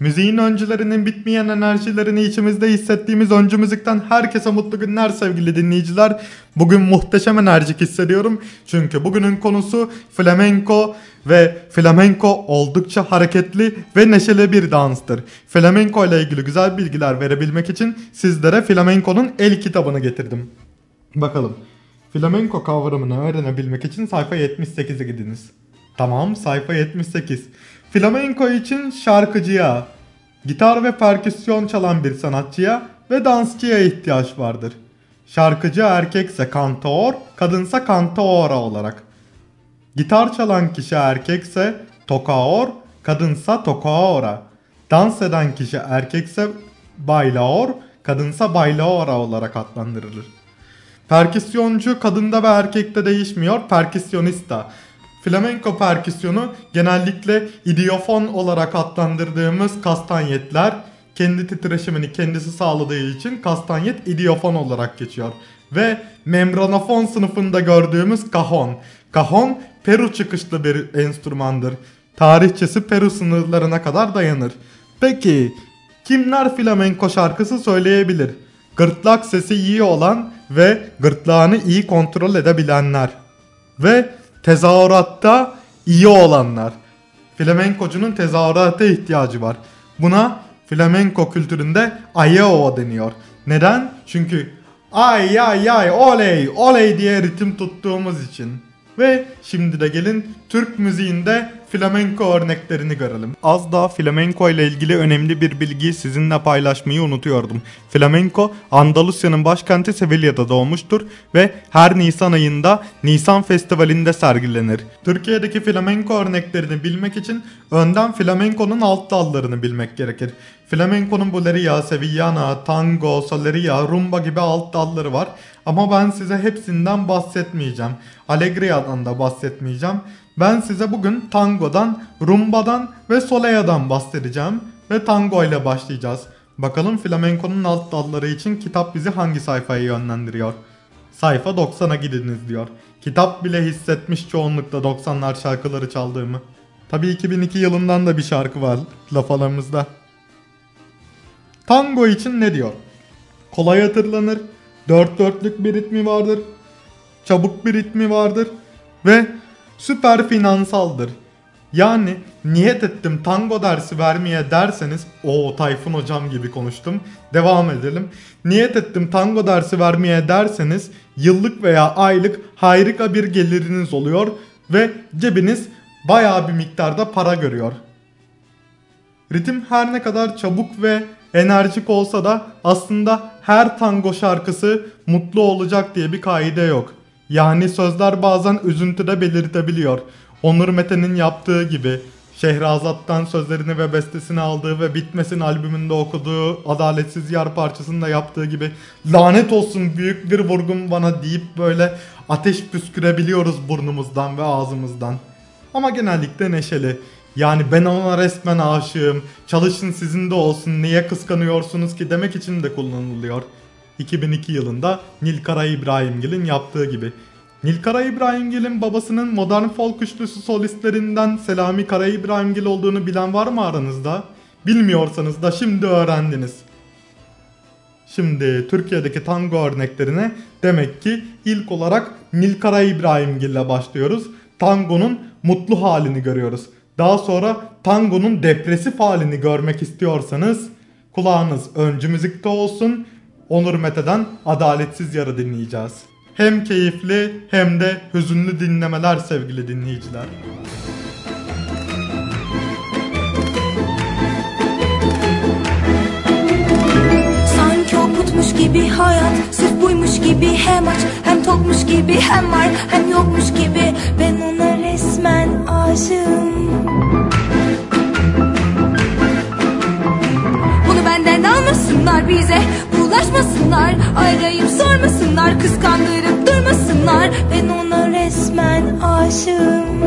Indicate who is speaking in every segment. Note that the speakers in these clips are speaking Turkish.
Speaker 1: Müziğin öncülerinin bitmeyen enerjilerini içimizde hissettiğimiz öncü müzikten herkese mutlu günler sevgili dinleyiciler. Bugün muhteşem enerjik hissediyorum. Çünkü bugünün konusu flamenco ve flamenco oldukça hareketli ve neşeli bir danstır. Flamenco ile ilgili güzel bilgiler verebilmek için sizlere flamenco'nun el kitabını getirdim. Bakalım. Flamenco kavramını öğrenebilmek için sayfa 78'e gidiniz. Tamam sayfa 78. Flamenco için şarkıcıya, gitar ve perküsyon çalan bir sanatçıya ve dansçıya ihtiyaç vardır. Şarkıcı erkekse kantor, kadınsa kantora olarak. Gitar çalan kişi erkekse tokaor, kadınsa tokaora. Dans eden kişi erkekse bailaor, kadınsa bailaora olarak adlandırılır. Perküsyoncu kadında ve erkekte değişmiyor, perküsyonista. Flamenco perküsyonu genellikle idiofon olarak adlandırdığımız kastanyetler kendi titreşimini kendisi sağladığı için kastanyet idiofon olarak geçiyor. Ve membranofon sınıfında gördüğümüz kahon. Kahon Peru çıkışlı bir enstrümandır. Tarihçesi Peru sınırlarına kadar dayanır. Peki kimler flamenco şarkısı söyleyebilir? Gırtlak sesi iyi olan ve gırtlağını iyi kontrol edebilenler. Ve tezahüratta iyi olanlar. Flamenkocunun tezahürata ihtiyacı var. Buna flamenko kültüründe ayeo deniyor. Neden? Çünkü ay ay ay oley oley diye ritim tuttuğumuz için. Ve şimdi de gelin Türk müziğinde flamenco örneklerini görelim. Az daha flamenco ile ilgili önemli bir bilgiyi sizinle paylaşmayı unutuyordum. Flamenco Andalusya'nın başkenti Sevilla'da doğmuştur ve her Nisan ayında Nisan Festivali'nde sergilenir. Türkiye'deki flamenco örneklerini bilmek için önden flamenco'nun alt dallarını bilmek gerekir. Flamenco'nun buleria, sevillana, tango, soleria, rumba gibi alt dalları var. Ama ben size hepsinden bahsetmeyeceğim. Allegria'dan da bahsetmeyeceğim. Ben size bugün tangodan, rumbadan ve soleadan bahsedeceğim. Ve tango ile başlayacağız. Bakalım flamenco'nun alt dalları için kitap bizi hangi sayfaya yönlendiriyor? Sayfa 90'a gidiniz diyor. Kitap bile hissetmiş çoğunlukla 90'lar şarkıları çaldığımı. Tabii 2002 yılından da bir şarkı var laf aramızda. Tango için ne diyor? Kolay hatırlanır, dört dörtlük bir ritmi vardır, çabuk bir ritmi vardır ve süper finansaldır. Yani niyet ettim tango dersi vermeye derseniz o Tayfun hocam gibi konuştum. Devam edelim. Niyet ettim tango dersi vermeye derseniz yıllık veya aylık harika bir geliriniz oluyor ve cebiniz bayağı bir miktarda para görüyor. Ritim her ne kadar çabuk ve enerjik olsa da aslında her tango şarkısı mutlu olacak diye bir kaide yok. Yani sözler bazen üzüntüde belirtebiliyor. Onur Mete'nin yaptığı gibi Şehrazat'tan sözlerini ve bestesini aldığı ve Bitmesin albümünde okuduğu Adaletsiz Yar parçasında yaptığı gibi lanet olsun büyük bir vurgun bana deyip böyle ateş püskürebiliyoruz burnumuzdan ve ağzımızdan. Ama genellikle neşeli. Yani ben ona resmen aşığım. Çalışın sizin de olsun. Niye kıskanıyorsunuz ki demek için de kullanılıyor. 2002 yılında Nilkara İbrahimgil'in yaptığı gibi. Nilkara İbrahimgil'in babasının modern folk üçlüsü solistlerinden Selami Kara İbrahimgil olduğunu bilen var mı aranızda? Bilmiyorsanız da şimdi öğrendiniz. Şimdi Türkiye'deki tango örneklerine demek ki ilk olarak Nilkara İbrahimgil ile başlıyoruz. Tangonun mutlu halini görüyoruz. Daha sonra tangonun depresif halini görmek istiyorsanız kulağınız öncü müzikte olsun. Onur Mete'den Adaletsiz Yarı dinleyeceğiz. Hem keyifli hem de hüzünlü dinlemeler sevgili dinleyiciler.
Speaker 2: Sanki o putmuş gibi hayat Sırf buymuş gibi hem aç hem tokmuş gibi Hem var hem yokmuş gibi Ben ona resmen aşığım Bunu benden almasınlar bize Bulaşmasınlar Arayıp sormasınlar Kıskandırıp durmasınlar. Ben ona resmen aşığım.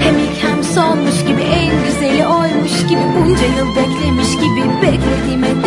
Speaker 2: Hem ilk hem sonmuş gibi en güzeli oymuş gibi Bunca yıl beklemiş gibi beklediğime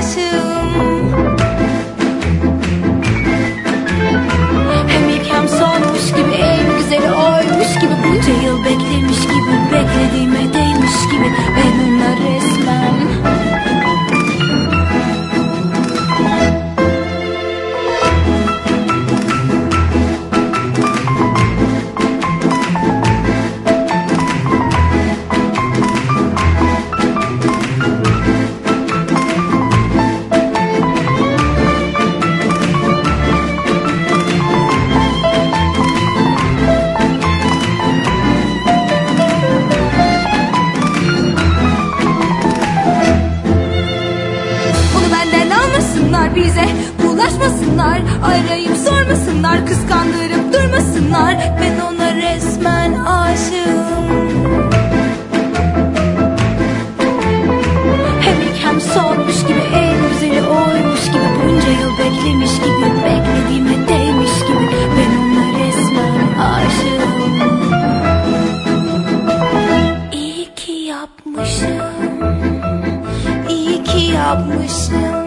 Speaker 3: arkadaşım Hem ilk hem sonmuş gibi en güzeli oymuş gibi Bunca yıl beklemiş gibi beklediğime değmiş gibi durmasınlar Arayıp sormasınlar kıskandırıp durmasınlar. Ben ona resmen aşığım. Hem ilk hem sonmuş gibi en güzeli oymuş gibi. Bunca yıl beklemiş gibi beklediğime değmiş gibi. Ben ona resmen aşığım. İyi ki yapmışım. İyi ki yapmışım.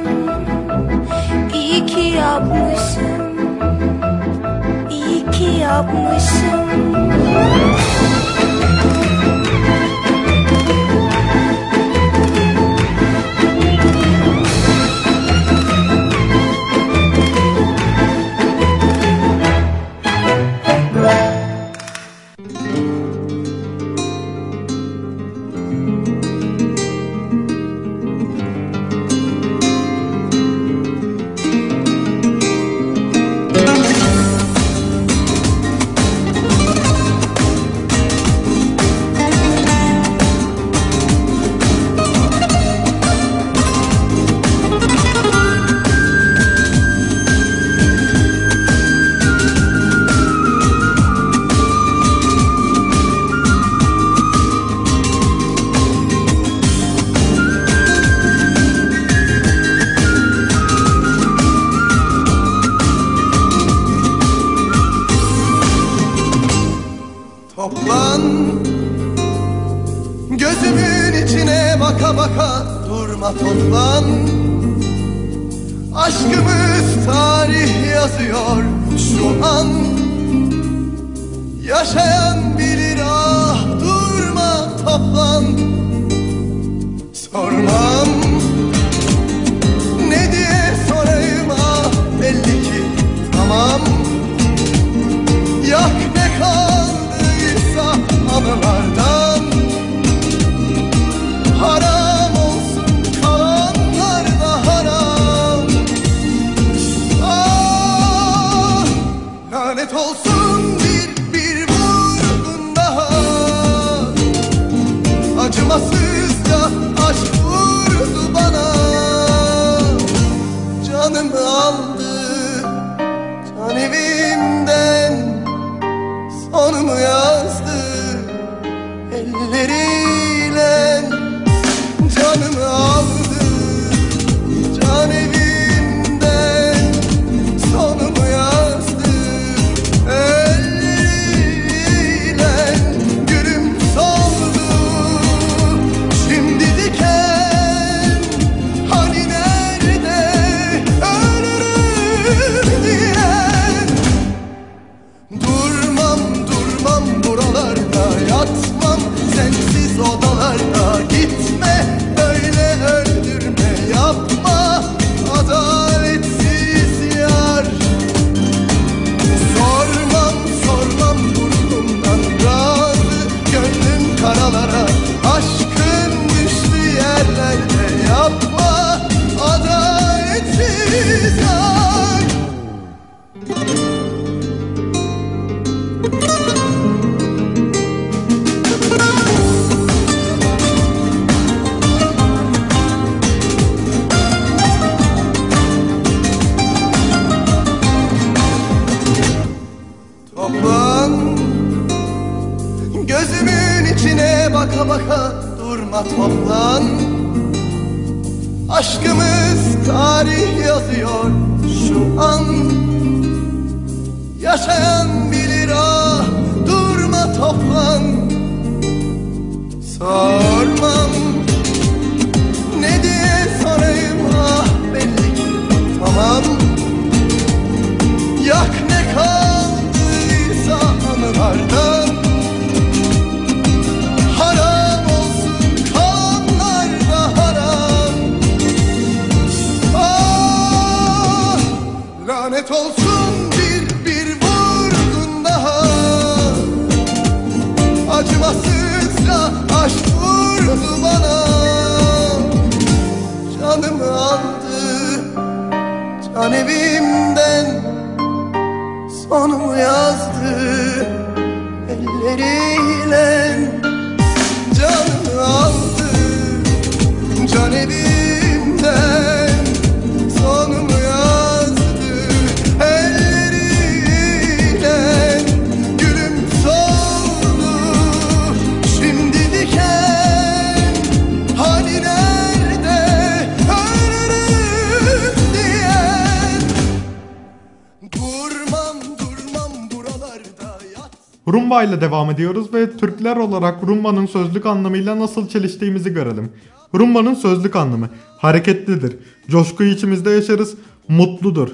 Speaker 3: yapmışım
Speaker 1: İle devam ediyoruz ve Türkler olarak rumba'nın sözlük anlamıyla nasıl çeliştiğimizi görelim. Rumba'nın sözlük anlamı hareketlidir, coşkuyu içimizde yaşarız, mutludur.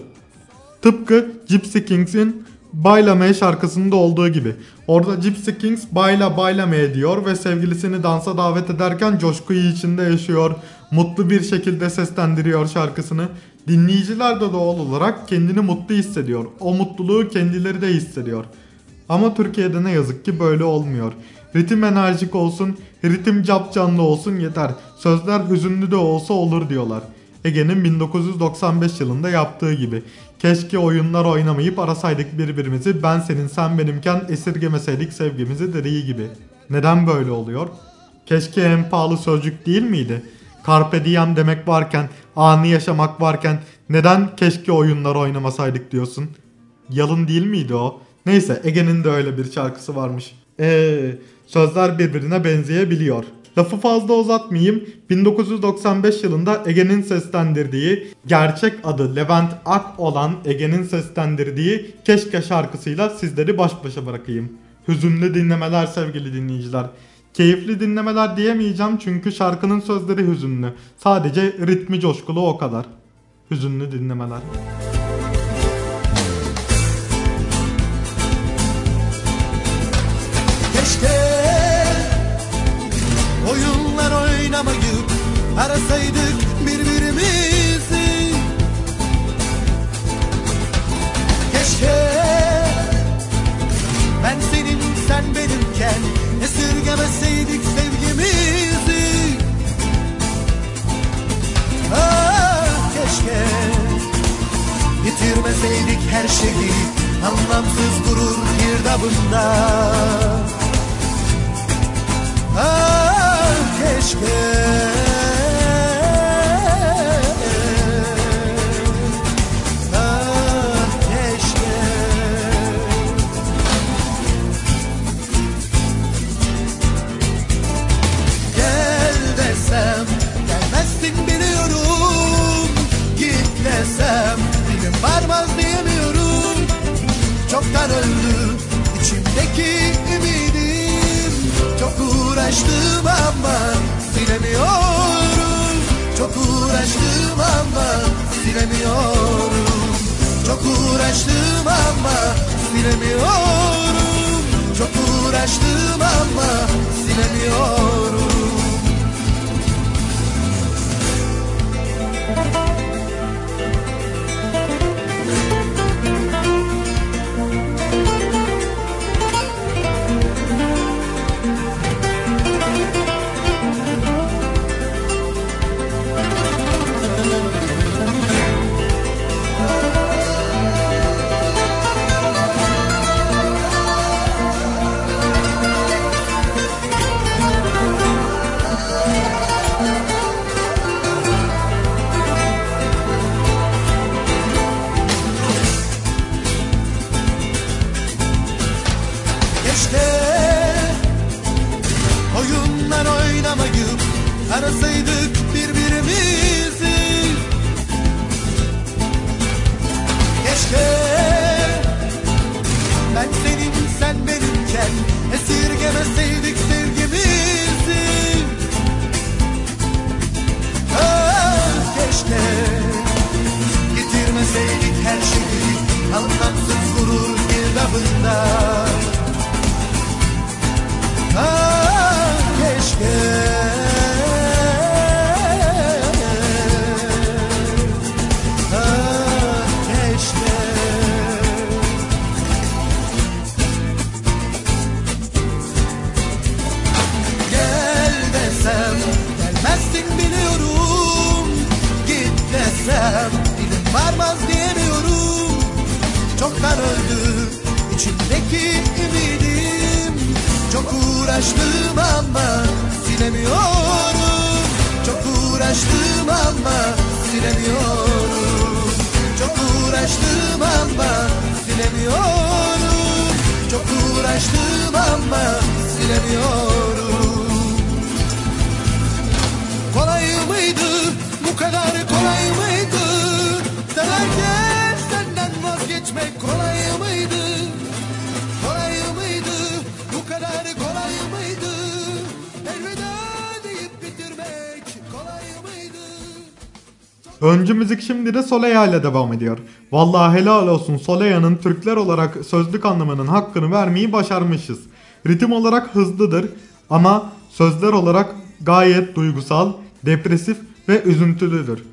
Speaker 1: Tıpkı Gypsy Kings'in Bailame şarkısında olduğu gibi. Orada Gypsy Kings bayla bailame diyor ve sevgilisini dansa davet ederken coşkuyu içinde yaşıyor. Mutlu bir şekilde seslendiriyor şarkısını. Dinleyiciler de doğal olarak kendini mutlu hissediyor. O mutluluğu kendileri de hissediyor. Ama Türkiye'de ne yazık ki böyle olmuyor. Ritim enerjik olsun, ritim cap canlı olsun yeter. Sözler hüzünlü de olsa olur diyorlar. Ege'nin 1995 yılında yaptığı gibi. Keşke oyunlar oynamayıp arasaydık birbirimizi ben senin sen benimken esirgemeseydik sevgimizi dediği gibi. Neden böyle oluyor? Keşke en pahalı sözcük değil miydi? Carpe diem demek varken, anı yaşamak varken neden keşke oyunlar oynamasaydık diyorsun? Yalın değil miydi o? Neyse Ege'nin de öyle bir şarkısı varmış. Eee sözler birbirine benzeyebiliyor. Lafı fazla uzatmayayım. 1995 yılında Ege'nin seslendirdiği, gerçek adı Levent Ak olan Ege'nin seslendirdiği Keşke şarkısıyla sizleri baş başa bırakayım. Hüzünlü dinlemeler sevgili dinleyiciler. Keyifli dinlemeler diyemeyeceğim çünkü şarkının sözleri hüzünlü. Sadece ritmi coşkulu o kadar. Hüzünlü dinlemeler.
Speaker 4: Keşke. Oyunlar oynamayıp arasaydık birbirimizi. Keşke ben senin sen benimken esirgemeseydik sevgimizi. Ah keşke Yitirmeseydik her şeyi Anlamsız gurur girdabında Ah keşke silemiyorum Çok uğraştım ama silemiyorum. Çok uğraştım ama silemiyorum. Çok uğraştım ama silemiyorum uğraştım ama silemiyorum. Çok uğraştım ama silemiyorum. Çok uğraştım ama silemiyorum. Çok uğraştım ama silemiyorum. Kolay mıydı? Bu kadar kolay mıydı? Severken senden vazgeçmek kolay mıydı
Speaker 1: Öncü müzik şimdi de Soleya ile devam ediyor. Vallahi helal olsun Soleya'nın Türkler olarak sözlük anlamının hakkını vermeyi başarmışız. Ritim olarak hızlıdır ama sözler olarak gayet duygusal, depresif ve üzüntülüdür.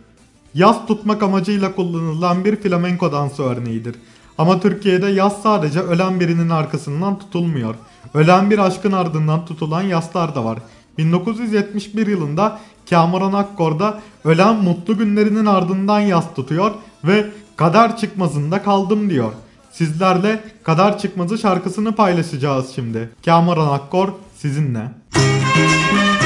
Speaker 1: Yaz tutmak amacıyla kullanılan bir flamenko dansı örneğidir. Ama Türkiye'de yaz sadece ölen birinin arkasından tutulmuyor. Ölen bir aşkın ardından tutulan yaslar da var. 1971 yılında Kamuran Akkor'da ölen mutlu günlerinin ardından yas tutuyor ve Kader Çıkmaz'ında kaldım diyor. Sizlerle Kader Çıkmazı şarkısını paylaşacağız şimdi. Kamuran Akkor sizinle.
Speaker 2: Ağlamak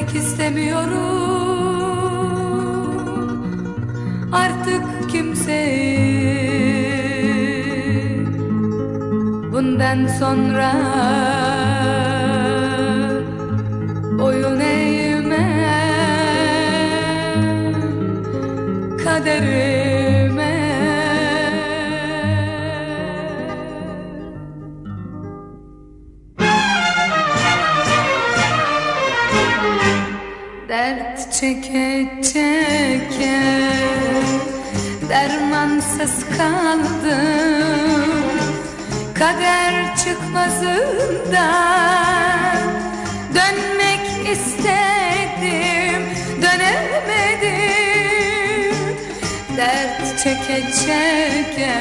Speaker 2: Sevmek istemiyorum. Artık kimseyi Bundan sonra boyun eğmem. Kaderime çeke çeke dermansız kaldım. Kader çıkmazından dönmek istedim dönemedim. Dert çeke çeke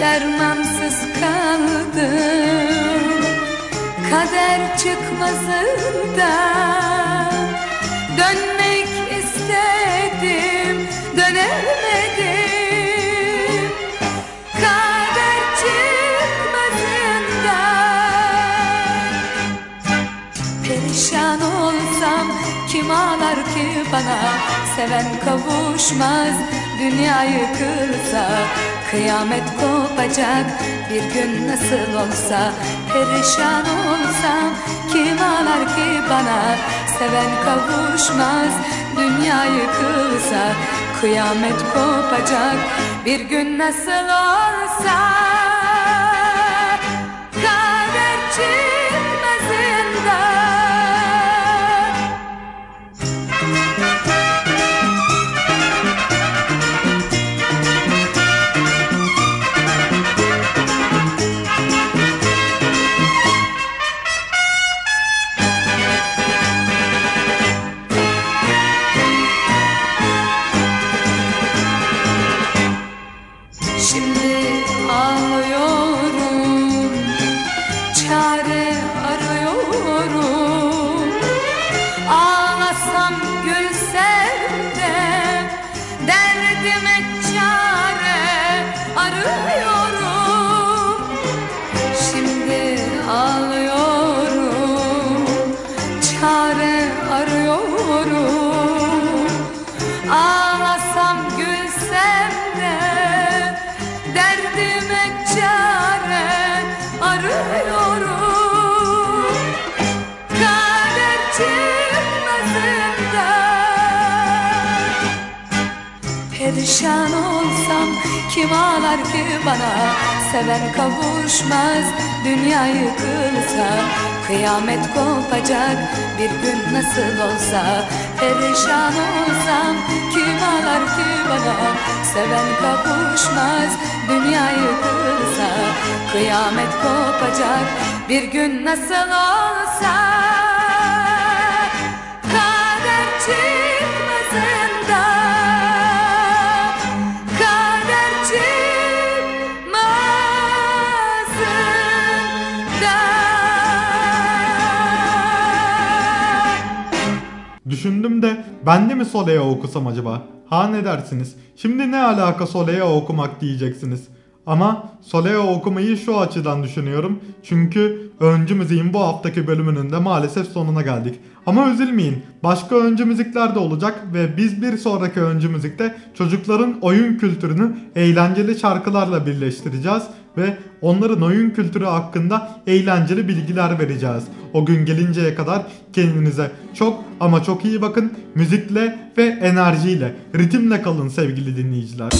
Speaker 2: dermansız kaldım. Kader çıkmazından bana. Seven kavuşmaz dünya yıkılsa Kıyamet kopacak bir gün nasıl olsa. Perişan olsam kim ağlar ki bana? Seven kavuşmaz dünya yıkılsa Kıyamet kopacak bir gün nasıl olsa Perişan olsam kim ağlar ki bana? Seven kavuşmaz dünya yıkılsa Kıyamet kopacak bir gün nasıl olsa. Perişan olsam kim ağlar ki bana? Seven kavuşmaz dünya yıkılsa Kıyamet kopacak bir gün nasıl olsa. Kader
Speaker 1: Düşündüm de ben de mi Soleya okusam acaba? Ha ne dersiniz? Şimdi ne alaka Soleya okumak diyeceksiniz. Ama Soleya okumayı şu açıdan düşünüyorum. Çünkü öncü müziğin bu haftaki bölümünün de maalesef sonuna geldik. Ama üzülmeyin. Başka öncü müzikler de olacak ve biz bir sonraki öncü müzikte çocukların oyun kültürünü eğlenceli şarkılarla birleştireceğiz ve onların oyun kültürü hakkında eğlenceli bilgiler vereceğiz. O gün gelinceye kadar kendinize çok ama çok iyi bakın. Müzikle ve enerjiyle, ritimle kalın sevgili dinleyiciler.